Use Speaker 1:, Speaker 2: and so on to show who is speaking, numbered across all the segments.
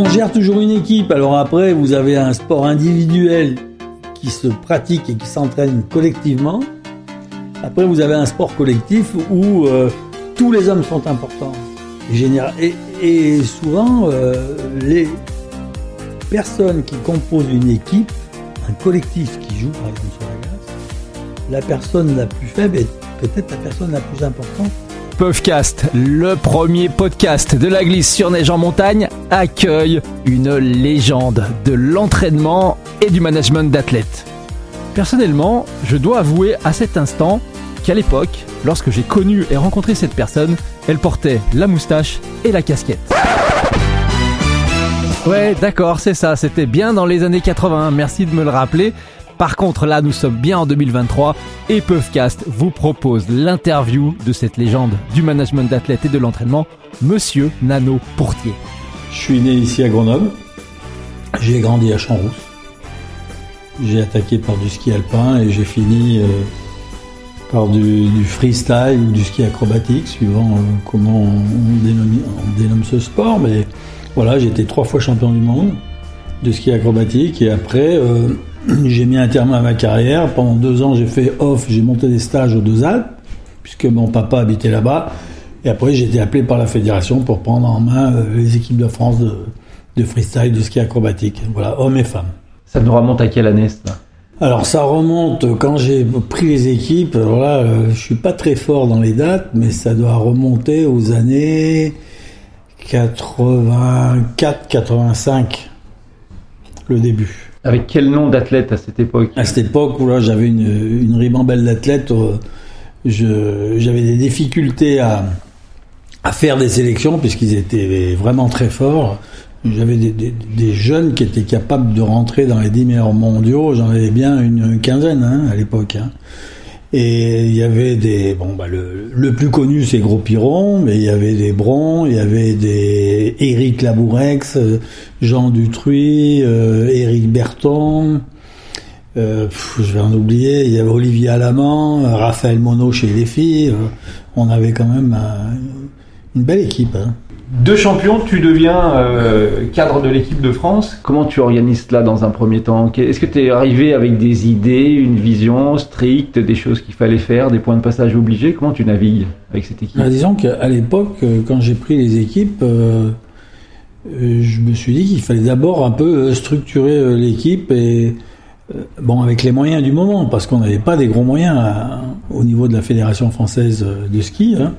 Speaker 1: on gère toujours une équipe. Alors après, vous avez un sport individuel qui se pratique et qui s'entraîne collectivement. Après, vous avez un sport collectif où euh, tous les hommes sont importants. Et, et souvent, euh, les personnes qui composent une équipe, un collectif qui joue par exemple sur la glace, la personne la plus faible est peut-être la personne la plus importante
Speaker 2: Puffcast, le premier podcast de la glisse sur neige en montagne, accueille une légende de l'entraînement et du management d'athlètes. Personnellement, je dois avouer à cet instant qu'à l'époque, lorsque j'ai connu et rencontré cette personne, elle portait la moustache et la casquette. Ouais, d'accord, c'est ça, c'était bien dans les années 80, merci de me le rappeler. Par contre, là, nous sommes bien en 2023 et Puffcast vous propose l'interview de cette légende du management d'athlètes et de l'entraînement, Monsieur Nano Pourtier.
Speaker 1: Je suis né ici à Grenoble. J'ai grandi à Champs-Rousse. J'ai attaqué par du ski alpin et j'ai fini euh, par du, freestyle ou du ski acrobatique, suivant euh, comment on dénomme, ce sport. Mais voilà, j'ai été trois fois champion du monde de ski acrobatique et après. Euh, j'ai mis un terme à ma carrière. Pendant deux ans, j'ai fait off, j'ai monté des stages aux Deux Alpes, puisque mon papa habitait là-bas. Et après, j'ai été appelé par la fédération pour prendre en main euh, les équipes de France de, freestyle, de ski acrobatique. Voilà, hommes et femmes.
Speaker 2: Ça nous remonte à quelle année ça
Speaker 1: alors ça remonte quand j'ai pris les équipes. Alors là, euh, je suis pas très fort dans les dates, mais ça doit remonter aux années 84-85, le début.
Speaker 2: Avec quel nom d'athlète à cette époque
Speaker 1: À cette époque où là j'avais une, une ribambelle d'athlètes, euh, j'avais des difficultés à, à faire des sélections puisqu'ils étaient vraiment très forts. J'avais des, des, des, jeunes qui étaient capables de rentrer dans les 10 meilleurs mondiaux. J'en avais bien une, quinzaine hein, à l'époque. Hein. Et il y avait des bon bah le, le plus connu c'est Gros Piron, mais il y avait des Brons, il y avait des Éric Labourex, Jean Dutruy, euh, Éric Berton, euh, je vais en oublier, il y avait Olivier Alamand, Raphaël Monod chez les filles. Euh, on avait quand même une belle équipe. Hein.
Speaker 2: Deux champions, tu deviens euh, cadre de l'équipe de France. Comment tu organises cela dans un premier temps? Est-ce que tu es arrivé avec des idées, une vision stricte, des choses qu'il fallait faire, des points de passage obligés? Comment tu navigues avec cette équipe?
Speaker 1: Bah, Disons qu'à l'époque, euh, quand j'ai pris les équipes, euh, je me suis dit qu'il fallait d'abord un peu structurer l'équipe et bon avec les moyens du moment, parce qu'on n'avait pas des gros moyens au niveau de la fédération française de ski. Hein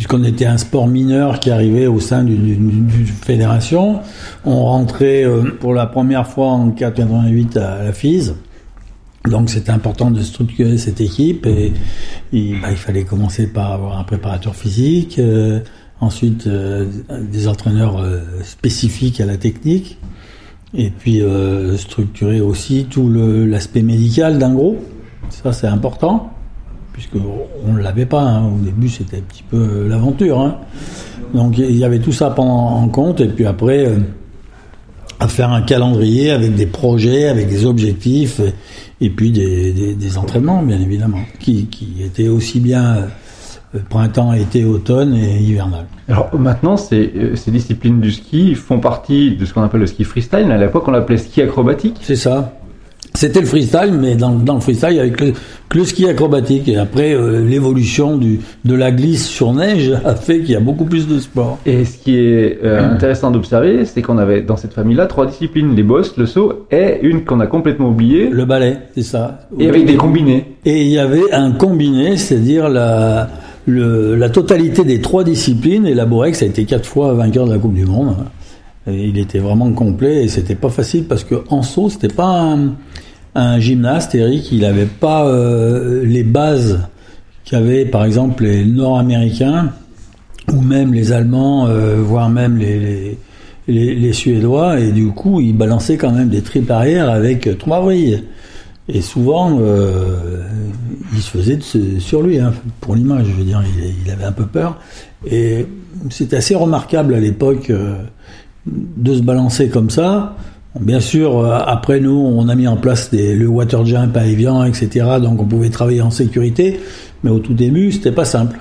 Speaker 1: puisqu'on était un sport mineur qui arrivait au sein d'une fédération. On rentrait euh, pour la première fois en 88 à la FISE. Donc c'était important de structurer cette équipe et, bah, il fallait commencer par avoir un préparateur physique, euh, ensuite euh, des entraîneurs spécifiques à la technique et puis structurer aussi tout l'aspect médical d'un groupe. Ça c'est important puisqu'on ne l'avait pas. Hein. Au début, c'était un petit peu l'aventure. Hein. Donc il y avait tout ça en compte, et puis après, euh, à faire un calendrier avec des projets, avec des objectifs, et, puis des, entraînements, bien évidemment, qui, étaient aussi bien euh, printemps, été, automne et hivernal.
Speaker 2: Alors maintenant, ces, euh, ces, disciplines du ski font partie de ce qu'on appelle le ski freestyle. À l'époque, on l'appelait ski acrobatique.
Speaker 1: C'est ça. C'était le freestyle, mais dans, dans le freestyle avec le, le, ski acrobatique. Et après, euh, l'évolution du de la glisse sur neige a fait qu'il y a beaucoup plus de sport.
Speaker 2: Et ce qui est euh, intéressant d'observer, c'est qu'on avait dans cette famille-là trois disciplines les bosses, le saut et une qu'on a complètement oubliée.
Speaker 1: Le ballet, c'est ça.
Speaker 2: Et avec des combinés.
Speaker 1: Et il y avait un combiné, c'est-à-dire la le, la totalité des trois disciplines. Et la Borex a été quatre fois vainqueur de la Coupe du Monde. il était vraiment complet et c'était pas facile parce que en saut, c'était pas un, un gymnaste, Eric, il n'avait pas euh, les bases qu'avaient par exemple les Nord-Américains ou même les Allemands, euh, voire même les, Suédois, et du coup il balançait quand même des tripes arrière avec trois vrilles. Et souvent, euh, il se faisait sur lui, hein, pour l'image, je veux dire, il, il, avait un peu peur. Et c'était assez remarquable à l'époque de se balancer comme ça. Bien sûr, euh, après nous, on a mis en place des, le water jump à Evian, etc. Donc on pouvait travailler en sécurité, mais au tout début, c'était pas simple.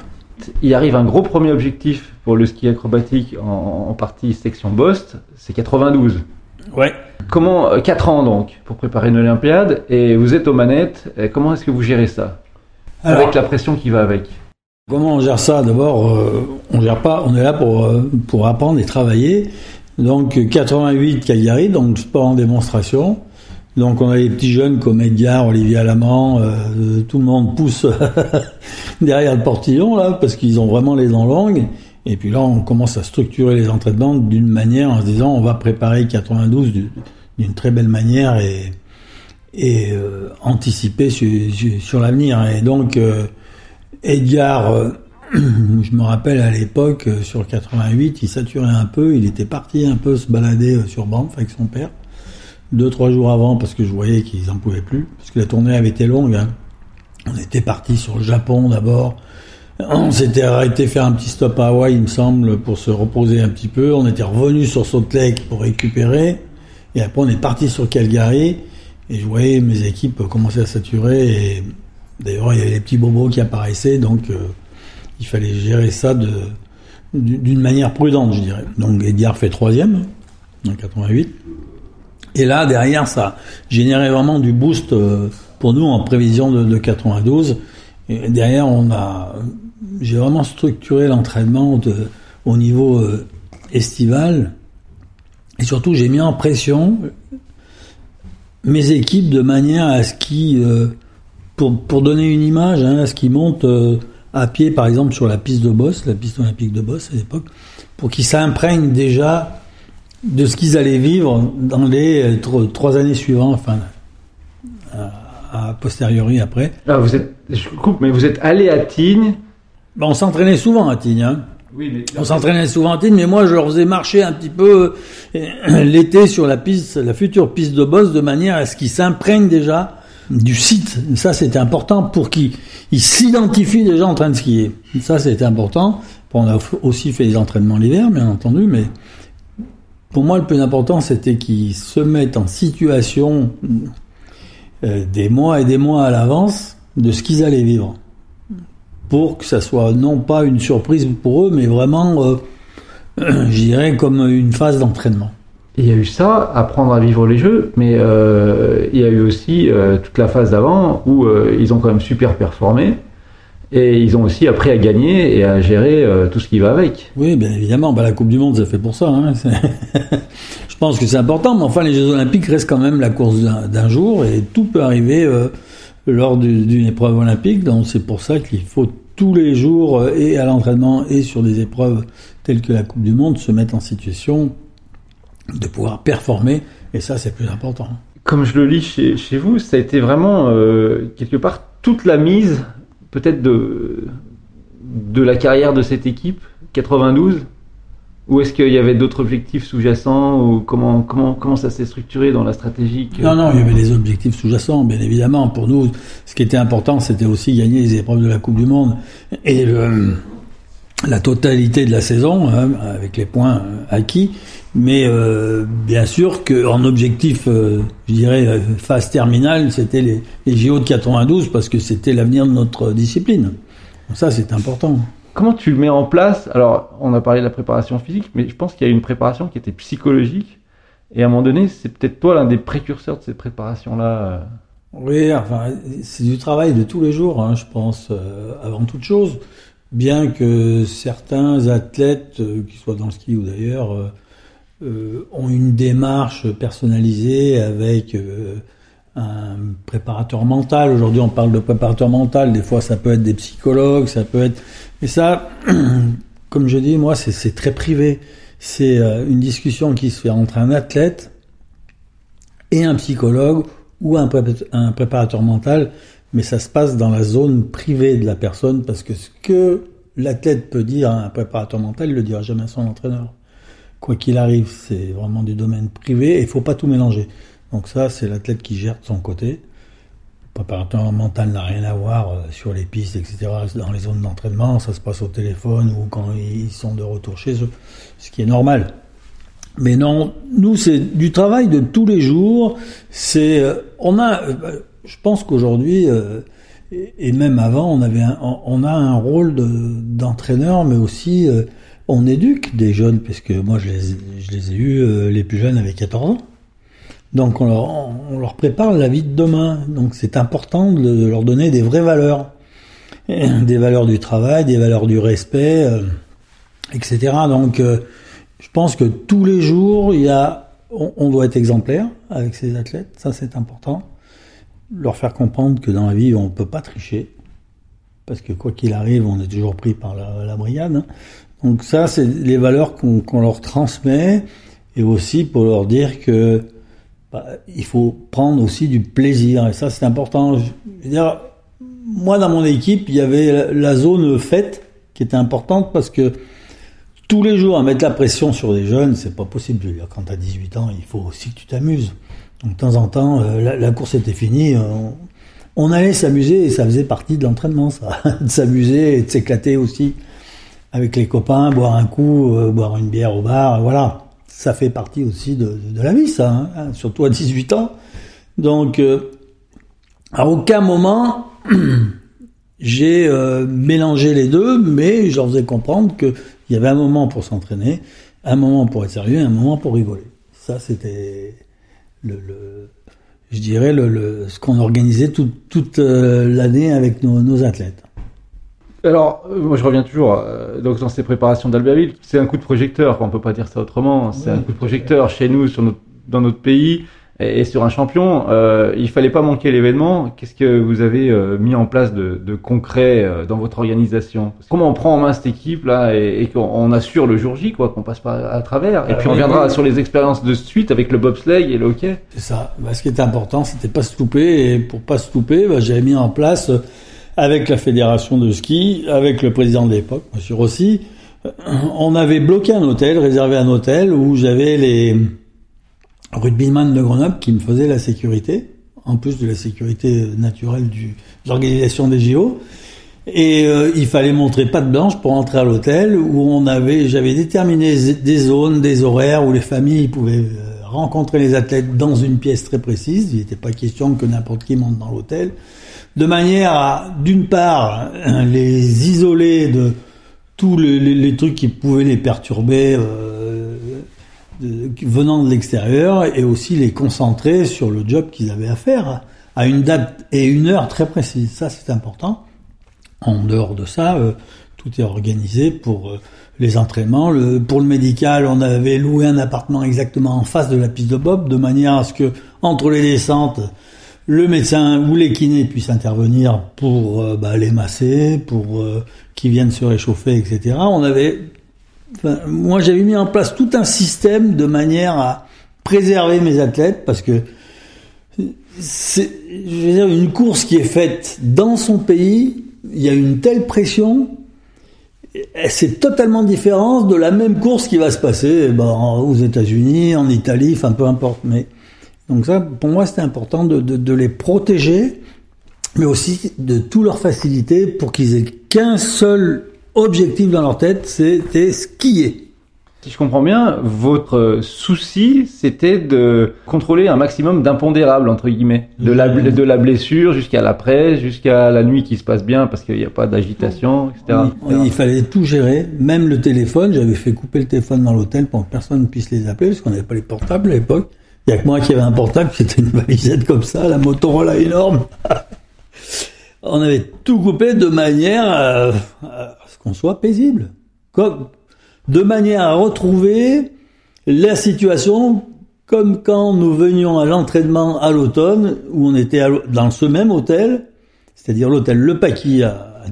Speaker 2: Il arrive un gros premier objectif pour le ski acrobatique en, partie section Bost, c'est 92.
Speaker 1: Ouais.
Speaker 2: Comment 4 euh, ans donc pour préparer une Olympiade et vous êtes aux manettes. comment est-ce que vous gérez ça? Avec la pression qui va avec
Speaker 1: Comment on gère ça? D'abord, euh, on gère pas. On est là pour euh, pour apprendre et travailler. Donc 88 Cagliari, donc sport en démonstration. Donc on a les petits jeunes comme Edgar, Olivier Alamand, euh, tout le monde pousse derrière le portillon là parce qu'ils ont vraiment les dents longues. Et puis là on commence à structurer les entraînements d'une manière en se disant on va préparer 92 d'une très belle manière et, euh, anticiper sur, sur l'avenir. Et donc euh, Edgar, je me rappelle à l'époque sur 88, il saturait un peu, il était parti un peu se balader sur Banff avec son père deux trois jours avant parce que je voyais qu'ils en pouvaient plus parce que la tournée avait été longue. Hein. On était parti sur le Japon d'abord. On s'était arrêté faire un petit stop à Hawaï, il me semble, pour se reposer un petit peu. On était revenu sur Salt Lake pour récupérer. Et après, on est parti sur Calgary. Et je voyais mes équipes commencer à saturer. Et d'ailleurs, il y avait les petits bobos qui apparaissaient. Donc, euh, il fallait gérer ça d'une manière prudente, je dirais. Donc, Edgar fait troisième, en 88. Et là, derrière, ça générait vraiment du boost euh, pour nous en prévision de, 92. Et derrière, on a, j'ai vraiment structuré l'entraînement au niveau euh, estival. Et surtout, j'ai mis en pression mes équipes de manière à ce qu'ils, euh, pour, pour donner une image, hein, à ce qu'ils montent à pied, par exemple, sur la piste de boss, la piste olympique de boss à l'époque, pour qu'ils s'imprègnent déjà de ce qu'ils allaient vivre dans les euh, trois années suivantes, enfin, à, posteriori après.
Speaker 2: Ah, vous êtes, je coupe, mais vous êtes allé à Tignes.
Speaker 1: Ben, on s'entraînait souvent à Tignes. Hein. Oui, mais... On s'entraînait souvent à Tignes, mais moi je leur faisais marcher un petit peu euh, l'été sur la piste, la future piste de boss, de manière à ce qu'ils s'imprègnent déjà du site. Ça, c'était important pour qu'ils s'identifient déjà en train de skier. Ça, c'était important. on a aussi fait des entraînements l'hiver, bien entendu, mais pour moi, le plus important, c'était qu'ils se mettent en situation euh, des mois et des mois à l'avance de ce qu'ils allaient vivre. Pour que ça soit non pas une surprise pour eux, mais vraiment, euh, je dirais, comme une phase d'entraînement.
Speaker 2: Il y a eu ça, apprendre à vivre les jeux, mais euh, il y a eu aussi toute la phase d'avant où ils ont quand même super performé. Et ils ont aussi appris à gagner et à gérer euh, tout ce qui va avec.
Speaker 1: Oui, bien évidemment. Bah, la Coupe du Monde, ça fait pour ça. Hein. Je pense que c'est important, mais enfin, les Jeux Olympiques restent quand même la course d'un jour et tout peut arriver euh, lors d'une épreuve olympique. Donc c'est pour ça qu'il faut tous les jours, euh, et à l'entraînement et sur des épreuves telles que la Coupe du Monde, se mettre en situation de pouvoir performer. Et ça, c'est plus important.
Speaker 2: Comme je le lis chez, chez vous, ça a été vraiment, quelque part, toute la mise peut-être de, de la carrière de cette équipe 92 ou est-ce qu'il y avait d'autres objectifs sous-jacents ou comment comment comment ça s'est structuré dans la stratégie
Speaker 1: Non non, il y avait des objectifs sous-jacents, bien évidemment. Pour nous, ce qui était important, c'était aussi gagner les épreuves de la Coupe du Monde et la totalité de la saison hein, avec les points acquis. Mais euh, bien sûr qu'en objectif, euh, je dirais, euh, phase terminale, c'était les, les, JO de 92 parce que c'était l'avenir de notre discipline. Donc ça, c'est important.
Speaker 2: Comment tu le mets en place Alors, on a parlé de la préparation physique, mais je pense qu'il y a une préparation qui était psychologique. Et à un moment donné, c'est peut-être toi l'un des précurseurs de cette préparation-là.
Speaker 1: Oui, enfin, c'est du travail de tous les jours, hein, je pense, avant toute chose. Bien que certains athlètes, qui soient dans le ski ou d'ailleurs, euh, ont une démarche personnalisée avec euh, un préparateur mental. Aujourd'hui, on parle de préparateur mental. Des fois, ça peut être des psychologues, ça peut être. Mais ça, comme je dis, moi, c'est très privé. C'est euh, une discussion qui se fait entre un athlète et un psychologue ou un préparateur mental, mais ça se passe dans la zone privée de la personne parce que ce que l'athlète peut dire à un préparateur mental, il le dira jamais à son entraîneur quoi qu'il arrive, c'est vraiment du domaine privé et il faut pas tout mélanger. Donc ça, c'est l'athlète qui gère de son côté. Le préparateur mental n'a rien à voir euh, sur les pistes, etc. Dans les zones d'entraînement, ça se passe au téléphone ou quand ils sont de retour chez eux, ce qui est normal. Mais non, nous, c'est du travail de tous les jours. C'est, euh, on a, euh, je pense qu'aujourd'hui, et même avant, on avait, on a un rôle d'entraîneur, mais aussi on éduque des jeunes, parce que moi je les, je les ai eus, euh, les plus jeunes avec 14 ans. Donc on leur, on leur prépare la vie de demain. Donc c'est important de leur donner des vraies valeurs. Des valeurs du travail, des valeurs du respect, euh, etc. Donc euh, je pense que tous les jours, il y a, on, doit être exemplaire avec ces athlètes, ça c'est important. Leur faire comprendre que dans la vie, on ne peut pas tricher parce que quoi qu'il arrive, on est toujours pris par la, brigade. hein. Donc ça, c'est les valeurs qu'on qu'on leur transmet, et aussi pour leur dire que bah, il faut prendre aussi du plaisir, et ça c'est important. Je veux dire, moi dans mon équipe, il y avait la, la zone fête qui était importante parce que tous les jours à mettre la pression sur des jeunes, c'est pas possible. Quand tu as 18 ans, il faut aussi que tu t'amuses. Donc de temps en temps, euh, la, course était finie. On, on allait s'amuser et ça faisait partie de l'entraînement, ça. de s'amuser et de s'éclater aussi avec les copains, boire un coup, euh, boire une bière au bar, voilà. Ça fait partie aussi de, la vie, ça, hein, hein, surtout à 18 ans. Donc, euh, à aucun moment, j'ai euh, mélangé les deux, mais je leur faisais comprendre qu'il y avait un moment pour s'entraîner, un moment pour être sérieux, un moment pour rigoler. Ça, c'était le, le- je dirais, le, le- ce qu'on organisait toute, toute euh, l'année avec nos, nos athlètes.
Speaker 2: Alors, euh, moi je reviens toujours euh, donc dans ces préparations d'Albertville, c'est un coup de projecteur, on peut pas dire ça autrement. C'est
Speaker 1: Oui.
Speaker 2: un coup de projecteur chez nous, sur notre, dans notre pays et, sur un champion. Euh, il fallait pas manquer l'événement. Qu'est-ce que vous avez euh, mis en place de, de concret euh, dans votre organisation? Comment on prend en main cette équipe là et, et qu'on on assure le jour J, quoi, qu'on passe pas à travers? Et puis on viendra sur les expériences de suite avec le bobsleigh et le hockey.
Speaker 1: C'est ça. Bah, ce qui était important, c'était pas se louper. Et pour pas se louper, bah, j'avais mis en place, euh, avec la fédération de ski, avec le président de l'époque, Monsieur Rossi, euh, on avait bloqué un hôtel, réservé un hôtel où j'avais les rugbyman de Grenoble qui me faisaient la sécurité, en plus de la sécurité naturelle du, de l'organisation des JO. Et euh, il fallait montrer patte blanche pour entrer à l'hôtel où on avait, j'avais déterminé des zones, des horaires où les familles pouvaient euh, rencontrer les athlètes dans une pièce très précise. Il n'était pas question que n'importe qui monte dans l'hôtel, de manière à, d'une part, euh, les isoler de tous les, les- les trucs qui pouvaient les perturber euh, venant de l'extérieur et aussi les concentrer sur le job qu'ils avaient à faire à une date et une heure très précise. Ça, c'est important. En dehors de ça, euh, tout est organisé pour euh, les entraînements. Le, pour le médical, on avait loué un appartement exactement en face de la piste de bob, de manière à ce que entre les descentes, le médecin ou les kinés puissent intervenir pour euh, bah, les masser, pour qu'ils viennent se réchauffer, etc. On avait, moi j'avais mis en place tout un système de manière à préserver mes athlètes parce que c'est, une course qui est faite dans son pays, il y a une telle pression, c'est totalement différent de la même course qui va se passer eh ben, aux États-Unis, en Italie, enfin peu importe. Mais donc ça, pour moi, c'était important de, de les protéger, mais aussi de tout leur faciliter pour qu'ils aient qu'un seul objectif dans leur tête, c'était skier.
Speaker 2: Si je comprends bien, votre souci, c'était de contrôler un maximum d'impondérables, entre guillemets. De la, de la blessure jusqu'à l'après, jusqu'à la nuit qui se passe bien parce qu'il n'y a pas d'agitation, etc.
Speaker 1: Oui, il fallait tout gérer, même le téléphone. J'avais fait couper le téléphone dans l'hôtel pour que personne ne puisse les appeler, parce qu'on n'avait pas les portables à l'époque. Il y a que moi qui avait un portable, c'était une valisette comme ça, la Motorola énorme. On avait tout coupé de manière à, ce qu'on soit paisible. Comme, de manière à retrouver la situation comme quand nous venions à l'entraînement à l'automne, où on était dans ce même hôtel, c'est-à-dire l'hôtel Le Paquis à, à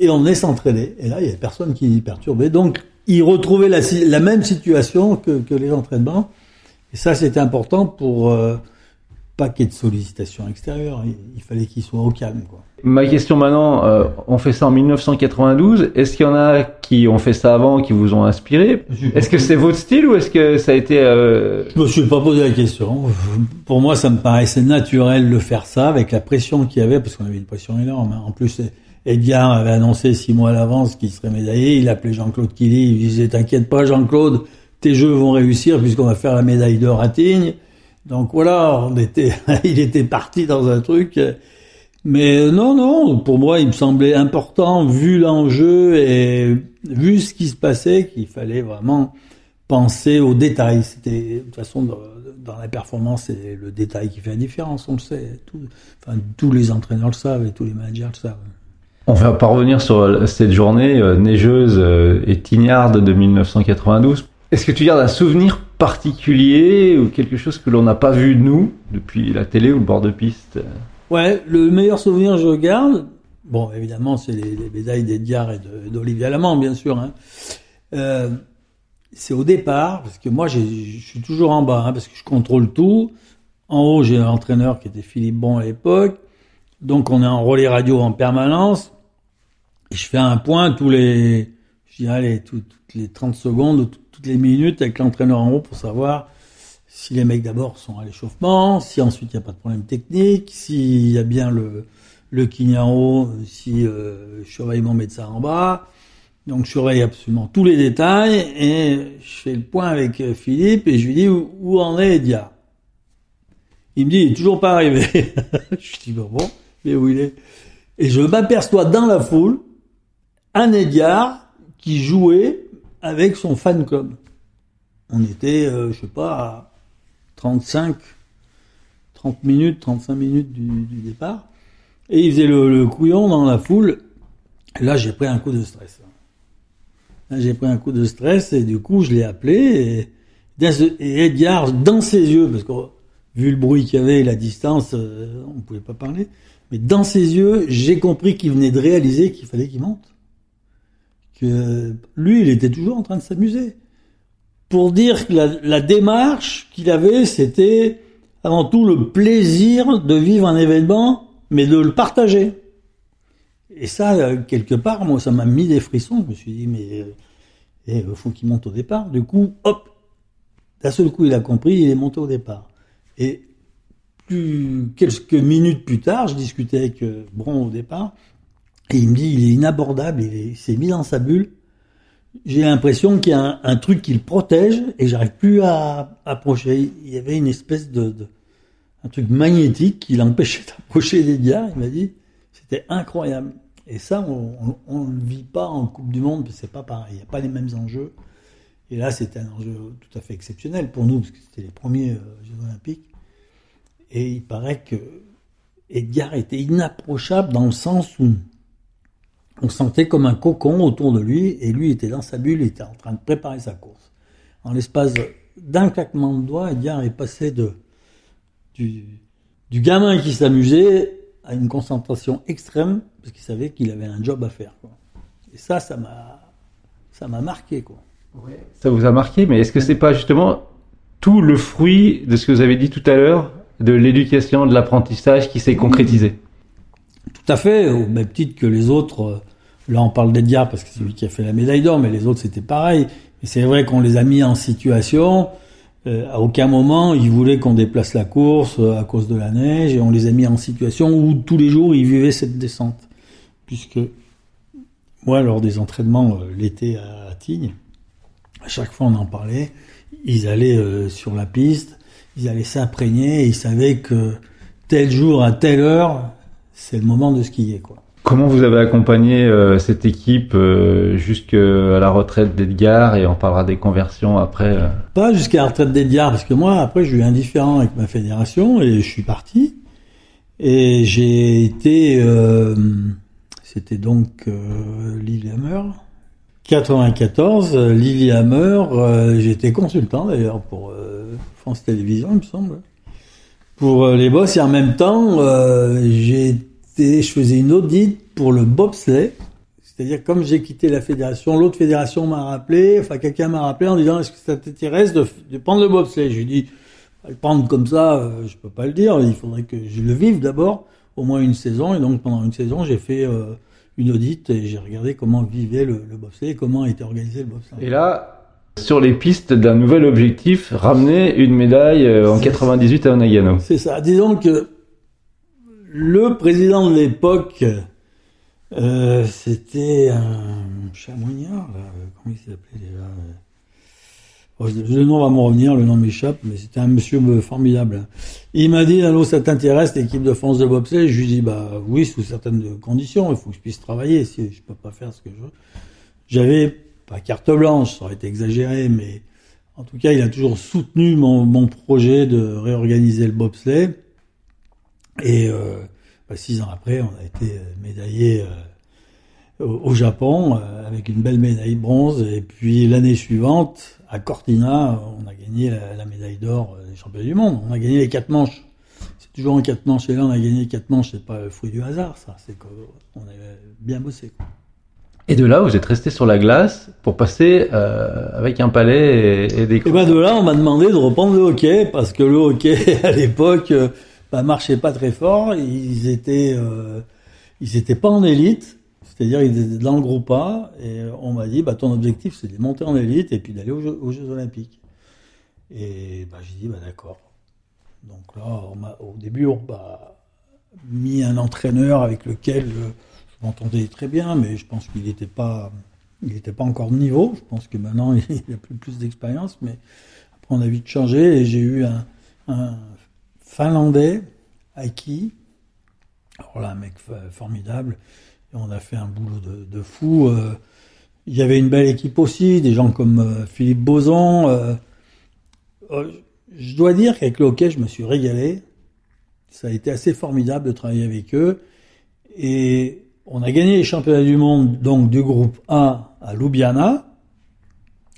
Speaker 1: et on venait s'entraîner. Et là, il y avait personne qui perturbait. Donc, ils retrouvaient la, même situation que, que les entraînements. Et ça, c'était important pour euh, pas qu'il y ait de sollicitation extérieure. Il, fallait qu'ils soient au calme. Quoi.
Speaker 2: Ma question maintenant, euh, on fait ça en 1992. Est-ce qu'il y en a qui ont fait ça avant, qui vous ont inspiré? Est-ce que c'est votre style ou est-ce que ça a été euh,
Speaker 1: Je me suis pas posé la question. Pour moi, ça me paraissait naturel de faire ça avec la pression qu'il y avait, parce qu'on avait une pression énorme. hein. En plus, Edgar avait annoncé six mois à l'avance qu'il serait médaillé. Il appelait Jean-Claude Killy. Il disait T'inquiète pas, Jean-Claude, tes jeux vont réussir puisqu'on va faire la médaille d'or à Tignes. Donc voilà, on était, il était parti dans un truc. Mais non, non, pour moi, il me semblait important, vu l'enjeu et vu ce qui se passait, qu'il fallait vraiment penser aux détails. C'était, de toute façon, dans la performance, c'est le détail qui fait la différence, on le sait. Tout, enfin, tous les entraîneurs le savent et tous les managers le savent.
Speaker 2: On va parvenir sur cette journée euh, neigeuse euh, et tignarde de 1992. Est-ce que tu gardes un souvenir particulier ou quelque chose que l'on n'a pas vu nous depuis la télé ou le bord de piste
Speaker 1: Ouais, le meilleur souvenir que je garde, bon, évidemment, c'est les, les, médailles d'Edgar et d'Olivier Lamont, bien sûr. Hein. Euh, c'est au départ, parce que moi, je suis toujours en bas, hein, parce que je contrôle tout. En haut, j'ai un entraîneur qui était Philippe Bon à l'époque. Donc, on est en relais radio en permanence. Et je fais un point tous les, je dis, allez, toutes les 30 secondes, toutes les minutes avec l'entraîneur en haut pour savoir si les mecs d'abord sont à l'échauffement, si ensuite il n'y a pas de problème technique, s'il y a bien le, le kiné en haut, si euh, je surveille mon médecin en bas. Donc je surveille absolument tous les détails et je fais le point avec euh, Philippe et je lui dis où, en est Edia. Il me dit il est toujours pas arrivé. je dis bon, bon, mais où il est? Et je m'aperçois dans la foule un Edgar qui jouait avec son fan club. On était, euh, je sais pas, à 35, 30 minutes, 35 minutes du, départ. Et il faisait le, le, couillon dans la foule. Là, j'ai pris un coup de stress. J'ai pris un coup de stress et du coup, je l'ai appelé. Et, et, Edgar, dans ses yeux, parce que vu le bruit qu'il y avait et la distance, euh, on ne pouvait pas parler, mais dans ses yeux, j'ai compris qu'il venait de réaliser qu'il fallait qu'il monte. Lui, il était toujours en train de s'amuser. Pour dire que la, démarche qu'il avait, c'était avant tout le plaisir de vivre un événement, mais de le partager. Et ça, euh, quelque part, moi, ça m'a mis des frissons. Je me suis dit, mais il faut qu'il monte au départ. Du coup, hop, d'un seul coup, il a compris, il est monté au départ. Et plus, quelques minutes plus tard, je discutais avec euh, Bron au départ, et il me dit, il est inabordable, il s'est mis dans sa bulle. J'ai l'impression qu'il y a un, truc qui le protège et j'arrive plus à, approcher. Il y avait une espèce de, un truc magnétique qui l'empêchait d'approcher des. Il m'a dit, c'était incroyable. Et ça, on ne vit pas en Coupe du Monde, c'est pas pareil. Il n'y a pas les mêmes enjeux. Et là, c'était un enjeu tout à fait exceptionnel pour nous, parce que c'était les premiers euh, Jeux Olympiques. Et il paraît que Edgar était inapprochable dans le sens où on sentait comme un cocon autour de lui, et lui était dans sa bulle, il était en train de préparer sa course. En l'espace d'un claquement de doigts, Edgar est passé de, du, du gamin qui s'amusait à une concentration extrême parce qu'il savait qu'il avait un job à faire. Quoi. Et ça, ça m'a, ça m'a marqué. Quoi.
Speaker 2: Ouais. Ça vous a marqué, mais est-ce que c'est pas justement tout le fruit de ce que vous avez dit tout à l'heure, de l'éducation, de l'apprentissage qui s'est concrétisé?
Speaker 1: Tout à fait, au même titre que les autres. Euh, là, on parle d'Edgar parce que c'est lui qui a fait la médaille d'or, mais les autres, c'était pareil. Et c'est vrai qu'on les a mis en situation euh, à aucun moment ils voulaient qu'on déplace la course euh, à cause de la neige et on les a mis en situation où tous les jours ils vivaient cette descente. Puisque moi, lors des entraînements euh, l'été à, Tignes, à chaque fois on en parlait, ils allaient sur la piste, ils allaient s'imprégner et ils savaient que tel jour à telle heure, c'est le moment de skier quoi.
Speaker 2: Comment vous avez accompagné euh, cette équipe euh, jusqu'à la retraite d'Edgar et on parlera des conversions après euh
Speaker 1: Pas jusqu'à la retraite d'Edgar parce que moi après je suis indifférent avec ma fédération et je suis parti. Et j'ai été c'était donc Lillehammer 94 Lillehammer j'étais consultant d'ailleurs pour France Télévisions il me semble. Pour les boss et en même temps j'ai je faisais une audite pour le bobsleigh. C'est-à-dire, comme j'ai quitté la fédération, l'autre fédération m'a rappelé, enfin, quelqu'un m'a rappelé en disant, est-ce que ça t'intéresse de, de, prendre le bobsleigh? Je lui dis, le prendre comme ça, euh, je peux pas le dire. Il faudrait que je le vive d'abord, au moins une saison. Et donc, pendant une saison, j'ai fait euh, une audite et j'ai regardé comment vivait le, le bobsleigh, comment était organisé le bobsleigh.
Speaker 2: Et là, sur les pistes d'un nouvel objectif, ramener une médaille euh, en 98 à Nagano.
Speaker 1: C'est ça. Disons que le président de l'époque, euh, c'était un chamoignard, là. comment il s'appelait déjà Oh, le nom va me revenir, le nom m'échappe, mais c'était un monsieur formidable. Il m'a dit, allô, ça t'intéresse, l'équipe de France de bobsleigh? Je lui dis, bah oui, sous certaines conditions, il faut que je puisse travailler, si je peux pas faire ce que je veux. J'avais pas carte blanche, ça aurait été exagéré, mais en tout cas, il a toujours soutenu mon, mon projet de réorganiser le bobsleigh. Et euh, bah, six ans après, on a été médaillé euh, au, Japon euh, avec une belle médaille bronze. Et puis l'année suivante, à Cortina, on a gagné la, médaille d'or des championnats du monde. On a gagné les quatre manches. C'est toujours en quatre manches. Et là, on a gagné les quatre manches. C'est pas le fruit du hasard, ça. C'est qu'on a bien bossé.
Speaker 2: Et de là, vous êtes resté sur la glace pour passer euh, avec un palais et, des.
Speaker 1: Et ben de là, on m'a demandé de reprendre le hockey parce que le hockey à l'époque, euh, bah, marchait pas très fort. Ils étaient, euh, ils étaient pas en élite. C'est-à-dire, ils étaient dans le groupe A, et on m'a dit, bah, ton objectif, c'est de monter en élite et puis d'aller aux, Jeux, Olympiques. Et bah, j'ai dit, bah, d'accord. Donc là, au début, on m'a mis un entraîneur avec lequel je, m'entendais très bien, mais je pense qu'il n'était pas, il n'était pas encore de niveau. Je pense que maintenant, il a plus, plus d'expérience, mais après, on a vite changé et j'ai eu un Finlandais, Aiki. Alors là, un mec formidable on a fait un boulot de, fou. Euh, il y avait une belle équipe aussi, des gens comme euh, Philippe Boson. Euh, je dois dire qu'avec le hockey, je me suis régalé. Ça a été assez formidable de travailler avec eux. Et on a gagné les championnats du monde donc du groupe A à Ljubljana,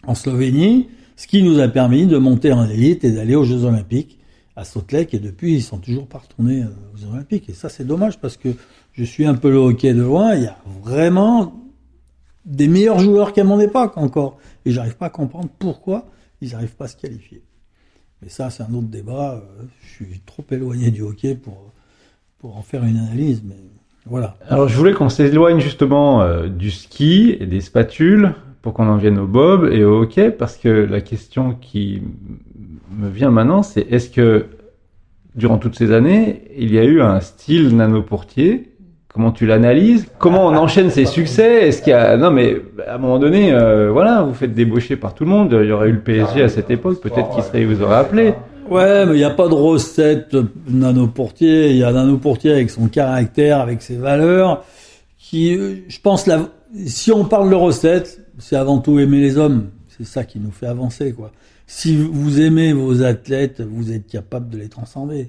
Speaker 1: en Slovénie, ce qui nous a permis de monter en élite et d'aller aux Jeux Olympiques à Salt. Et depuis, ils sont toujours pas retournés aux Jeux Olympiques. Et ça, c'est dommage parce que je suis un peu le hockey de loin, il y a vraiment des meilleurs joueurs qu'à mon époque encore. Et j'arrive pas à comprendre pourquoi ils n'arrivent pas à se qualifier. Mais ça, c'est un autre débat. Euh, je suis trop éloigné du hockey pour, pour en faire une analyse. Mais voilà.
Speaker 2: Alors, je voulais qu'on s'éloigne justement euh, du ski et des spatules pour qu'on en vienne au bob et au hockey, parce que la question qui me vient maintenant, c'est est-ce que durant toutes ces années, il y a eu un style nanoportier Comment tu l'analyses? Comment on enchaîne ses succès? Est-ce qu'il y a non mais à un moment donné, euh, voilà, vous faites débaucher par tout le monde. Il y aurait eu le PSG à cette époque, peut-être qu'il serait vous aurait appelé.
Speaker 1: Ouais, mais il n'y a pas de recette nano portier. Il y a nano portier avec son caractère, avec ses valeurs. Qui, je pense, si on parle de recette, c'est avant tout aimer les hommes. C'est ça qui nous fait avancer, quoi. Si vous aimez vos athlètes, vous êtes capable de les transcender.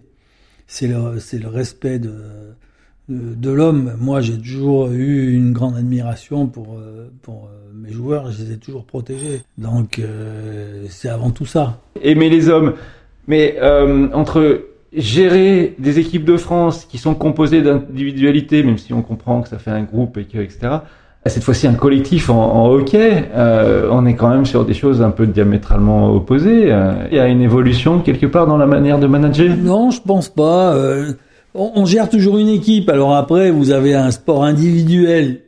Speaker 1: C'est le, respect de l'homme. Moi, j'ai toujours eu une grande admiration pour, euh, euh, mes joueurs, je les ai toujours protégés. Donc, euh, c'est avant tout ça.
Speaker 2: Aimer les hommes. Mais entre gérer des équipes de France qui sont composées d'individualités, même si on comprend que ça fait un groupe et que, etc., cette fois-ci un collectif en, hockey, on est quand même sur des choses un peu diamétralement opposées. Il y a une évolution quelque part dans la manière de manager?
Speaker 1: Non, je pense pas on, gère toujours une équipe. Alors après, vous avez un sport individuel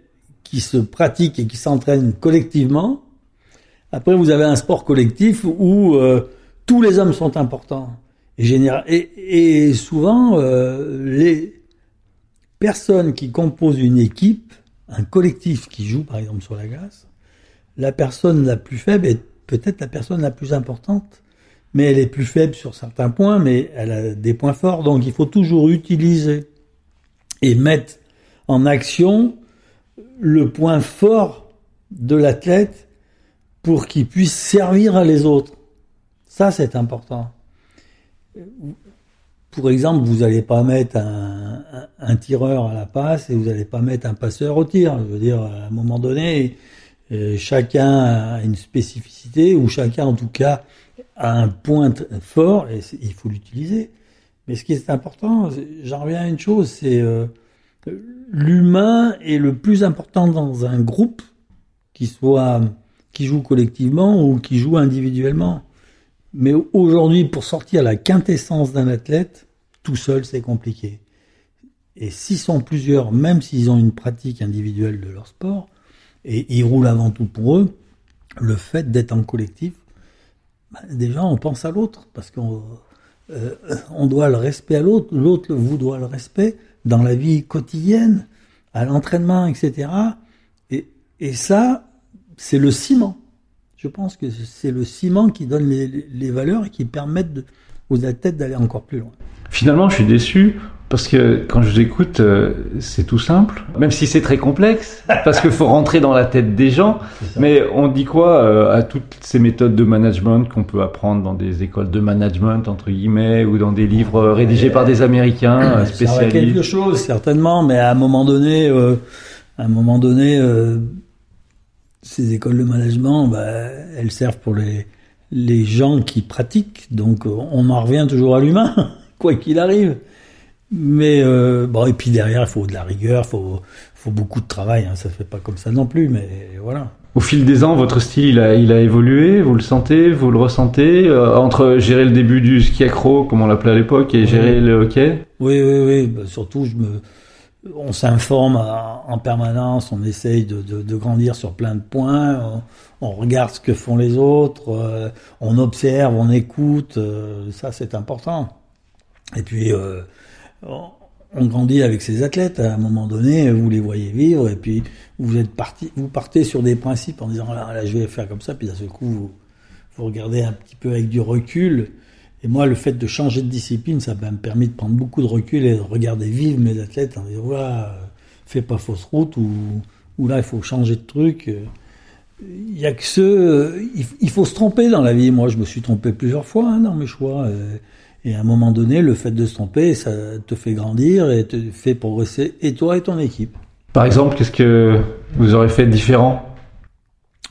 Speaker 1: qui se pratique et qui s'entraîne collectivement. Après, vous avez un sport collectif où euh, tous les hommes sont importants. Et, général, et, souvent, euh, les personnes qui composent une équipe, un collectif qui joue par exemple sur la glace, la personne la plus faible est peut-être la personne la plus importante mais elle est plus faible sur certains points, mais elle a des points forts. Donc il faut toujours utiliser et mettre en action le point fort de l'athlète pour qu'il puisse servir à les autres. Ça, c'est important. Pour exemple, vous n'allez pas mettre un, tireur à la passe et vous n'allez pas mettre un passeur au tir. Je veux dire, à un moment donné, euh, chacun a une spécificité, ou chacun, en tout cas, a un point fort et il faut l'utiliser. Mais ce qui est important, j'en reviens à une chose, c'est euh, l'humain est le plus important dans un groupe qui soit qui joue collectivement ou qui joue individuellement. Mais aujourd'hui, pour sortir la quintessence d'un athlète, tout seul, c'est compliqué. Et s'ils sont plusieurs, même s'ils ont une pratique individuelle de leur sport, et ils roulent avant tout pour eux, le fait d'être en collectif bah, déjà on pense à l'autre parce qu'on euh, on doit le respect à l'autre, l'autre vous doit le respect dans la vie quotidienne, à l'entraînement, etc. Et, et ça, c'est le ciment. Je pense que c'est le ciment qui donne les, les valeurs et qui permettent de, aux athlètes d'aller encore plus loin.
Speaker 2: Finalement, je suis déçu parce que quand je vous écoute, euh, c'est tout simple, même si c'est très complexe, parce qu'il faut rentrer dans la tête des gens. Mais on dit quoi euh, à toutes ces méthodes de management qu'on peut apprendre dans des écoles de management, entre guillemets, ou dans des livres rédigés par des Américains spécialistes
Speaker 1: Ça quelque chose, certainement, mais à un moment donné, euh, à un moment donné, euh, ces écoles de management, bah, elles servent pour les, les gens qui pratiquent. Donc, on en revient toujours à l'humain, quoi qu'il arrive. Mais euh, bon, et puis derrière, il faut de la rigueur, il faut, faut beaucoup de travail. Hein, ça se fait pas comme ça non plus, mais voilà.
Speaker 2: Au fil des ans, votre style, il a, il a évolué. Vous le sentez, vous le ressentez euh, entre gérer le début du ski accro, comme on l'appelait à l'époque, et gérer le hockey?
Speaker 1: Oui, oui, oui. Bah, surtout, je me, on s'informe en permanence, on essaye de, de, de, grandir sur plein de points. On, on regarde ce que font les autres, euh, on observe, on écoute. Euh, ça, c'est important. Et puis euh, on grandit avec ces athlètes. À un moment donné, vous les voyez vivre, et puis vous êtes parti, vous partez sur des principes en disant là, là je vais faire comme ça, puis d'un seul coup, vous, vous, regardez un petit peu avec du recul. Et moi, le fait de changer de discipline, ça m'a permis de prendre beaucoup de recul et de regarder vivre mes athlètes en disant voilà, fais pas fausse route ou, ou là il faut changer de truc. Il y a que ce, il faut se tromper dans la vie. Moi, je me suis trompé plusieurs fois hein, dans mes choix. Et à un moment donné, le fait de se tromper, ça te fait grandir et te fait progresser, et toi et ton équipe.
Speaker 2: Par exemple, qu'est-ce que vous aurez fait de différent?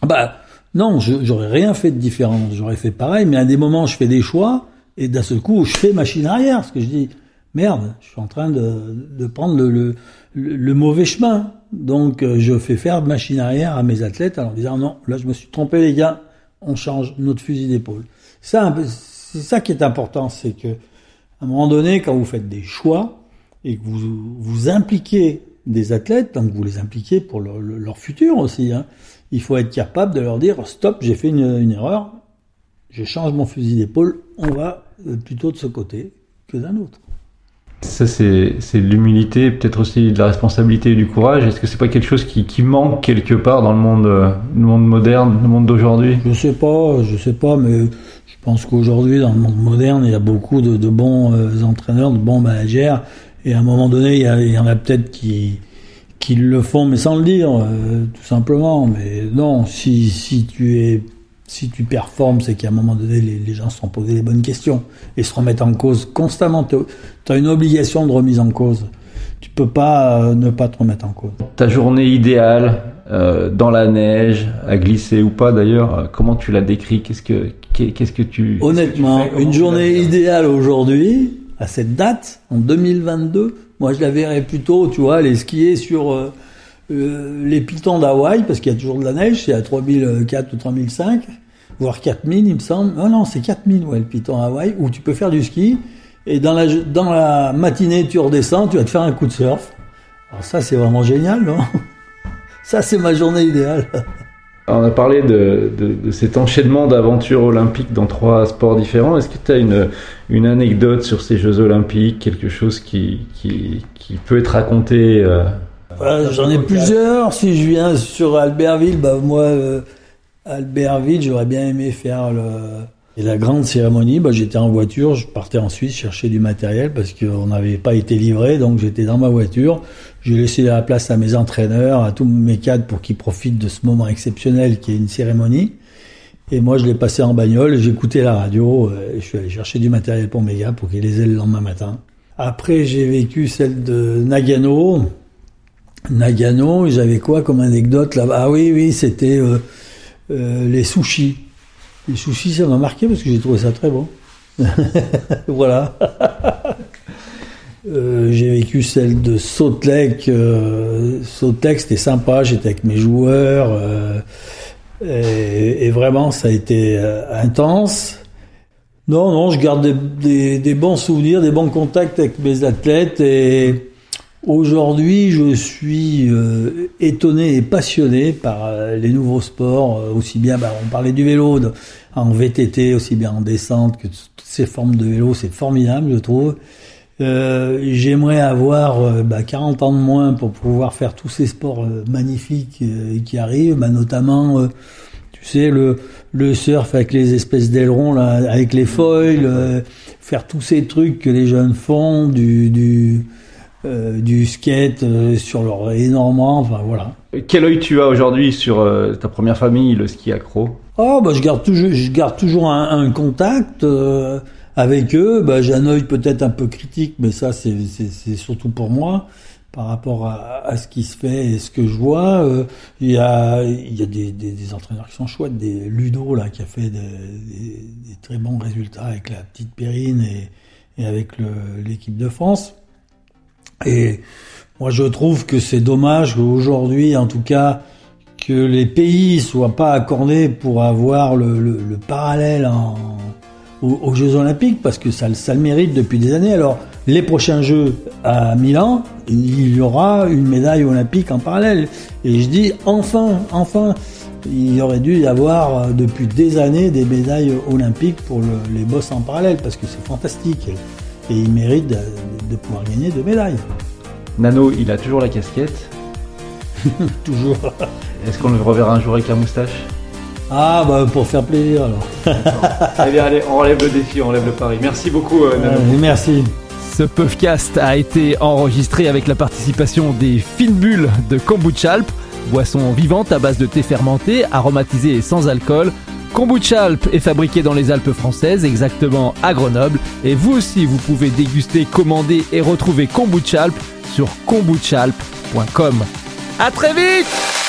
Speaker 1: Bah non, j'aurais rien fait de différent. J'aurais fait pareil, mais à des moments, je fais des choix, et d'un seul coup, je fais machine arrière, parce que je dis, merde, je suis en train de, de prendre le, le, le, mauvais chemin. Donc, je fais faire machine arrière à mes athlètes en disant, non, là, je me suis trompé, les gars, on change notre fusil d'épaule. Ça, c'est ça qui est important, c'est que à un moment donné, quand vous faites des choix et que vous vous impliquez des athlètes, donc vous les impliquez pour leur, leur futur aussi, hein, il faut être capable de leur dire stop, j'ai fait une, une, erreur, je change mon fusil d'épaule, on va plutôt de ce côté que d'un autre.
Speaker 2: Ça, c'est, c'est l'humilité, peut-être aussi de la responsabilité et du courage. Est-ce que c'est pas quelque chose qui, qui manque quelque part dans le monde, le monde moderne, le monde d'aujourd'hui?
Speaker 1: Je sais pas, je sais pas, mais je pense qu'aujourd'hui, dans le monde moderne, il y a beaucoup de, de bons euh, entraîneurs, de bons managers, et à un moment donné, il y, a, il y en a peut-être qui, qui le font, mais sans le dire, euh, tout simplement. Mais non, si, si tu es si tu performes, c'est qu'à un moment donné, les, les, gens se sont posés les bonnes questions et se remettent en cause constamment. Tu as une obligation de remise en cause. Tu peux pas euh, ne pas te remettre en cause.
Speaker 2: Ta journée idéale, euh, dans la neige, à glisser ou pas d'ailleurs, euh, comment tu la décris? Qu'est-ce que qu'est-ce que tu
Speaker 1: Honnêtement,
Speaker 2: que tu
Speaker 1: une journée idéale aujourd'hui, à cette date, en 2022, moi je la verrais plutôt, tu vois, aller skier sur euh, les pitons d'Hawaï, parce qu'il y a toujours de la neige, c'est à 3004 ou 3005 voire 4000, il me semble. Non, non, c'est 4000, ouais, le piton Hawaï, où tu peux faire du ski. Et dans la, dans la matinée, tu redescends, tu vas te faire un coup de surf. Alors ça, c'est vraiment génial, non? Ça, c'est ma journée idéale.
Speaker 2: On a parlé de, de, de cet enchaînement d'aventures olympiques dans trois sports différents. Est-ce que tu as une, une anecdote sur ces Jeux olympiques, quelque chose qui, qui, qui peut être raconté euh,
Speaker 1: voilà, J'en ai plusieurs. Si je viens sur Albertville, bah moi... Euh, Albertville, j'aurais bien aimé faire le... Et la grande cérémonie, bah, j'étais en voiture, je partais en Suisse chercher du matériel parce qu'on n'avait pas été livré, donc j'étais dans ma voiture. J'ai laissé la place à mes entraîneurs, à tous mes cadres pour qu'ils profitent de ce moment exceptionnel qui est une cérémonie. Et moi, je l'ai passé en bagnole, j'écoutais la radio, et je suis allé chercher du matériel pour mes gars pour qu'ils les aient le lendemain matin. Après, j'ai vécu celle de Nagano. Nagano, j'avais quoi comme anecdote là-bas? Ah oui, oui, c'était... Euh, euh, les sushis. Les sushis, ça m'a marqué parce que j'ai trouvé ça très bon. voilà. euh, j'ai vécu celle de. Euh, Salt Lake, c'était sympa. J'étais avec mes joueurs. Et, vraiment, ça a été intense. Non, non, je garde des, des, des, bons souvenirs, des bons contacts avec mes athlètes et Aujourd'hui, je suis euh, étonné et passionné par euh, les nouveaux sports, euh, aussi bien, bah, on parlait du vélo en VTT, aussi bien en descente que toutes ces formes de vélo, c'est formidable, je trouve. J'aimerais avoir bah, 40 ans de moins pour pouvoir faire tous ces sports magnifiques qui arrivent, bah, notamment, tu sais, le, le surf avec les espèces d'ailerons là, avec les foils, euh, faire tous ces trucs que les jeunes font, du du euh, du skate euh, sur leur énormément, enfin voilà.
Speaker 2: Quel œil tu as aujourd'hui sur euh, ta première famille, le ski accro?
Speaker 1: Oh bah je garde toujours, je garde toujours un, un contact euh, avec eux. Bah, j'ai un œil peut-être un peu critique, mais ça c'est surtout pour moi par rapport à, à ce qui se fait et ce que je vois. Euh, Il y a il y a des, des, des entraîneurs qui sont chouettes, des Ludo là qui a fait des, des, très bons résultats avec la petite Perrine et, et avec l'équipe de France. Et moi, je trouve que c'est dommage qu'aujourd'hui, en tout cas, que les pays soient pas accordés pour avoir le, le- le parallèle aux, Jeux Olympiques, parce que ça, le- mérite depuis des années. Alors, les prochains Jeux à Milan, il y aura une médaille olympique en parallèle. Et je dis, enfin, enfin, il aurait dû y avoir euh, depuis des années des médailles olympiques pour le- les boss en parallèle, parce que c'est fantastique. Et ils méritent de, pouvoir gagner de médailles.
Speaker 2: Nano, il a toujours la casquette.
Speaker 1: Toujours.
Speaker 2: Est-ce qu'on le reverra un jour avec la moustache?
Speaker 1: Ah, bah, pour faire plaisir, alors.
Speaker 2: Eh bien, allez, on relève le défi, on relève le pari. Merci beaucoup, euh, Nano.
Speaker 1: Euh, merci.
Speaker 3: Ce podcast a été enregistré avec la participation des fines bulles de Kombucha Alp, boisson vivante à base de thé fermenté, aromatisé et sans alcool. Kombucha est fabriqué dans les Alpes françaises, exactement à Grenoble. Et vous aussi, vous pouvez déguster, commander et retrouver Kombucha sur kombuchalp.com. À très vite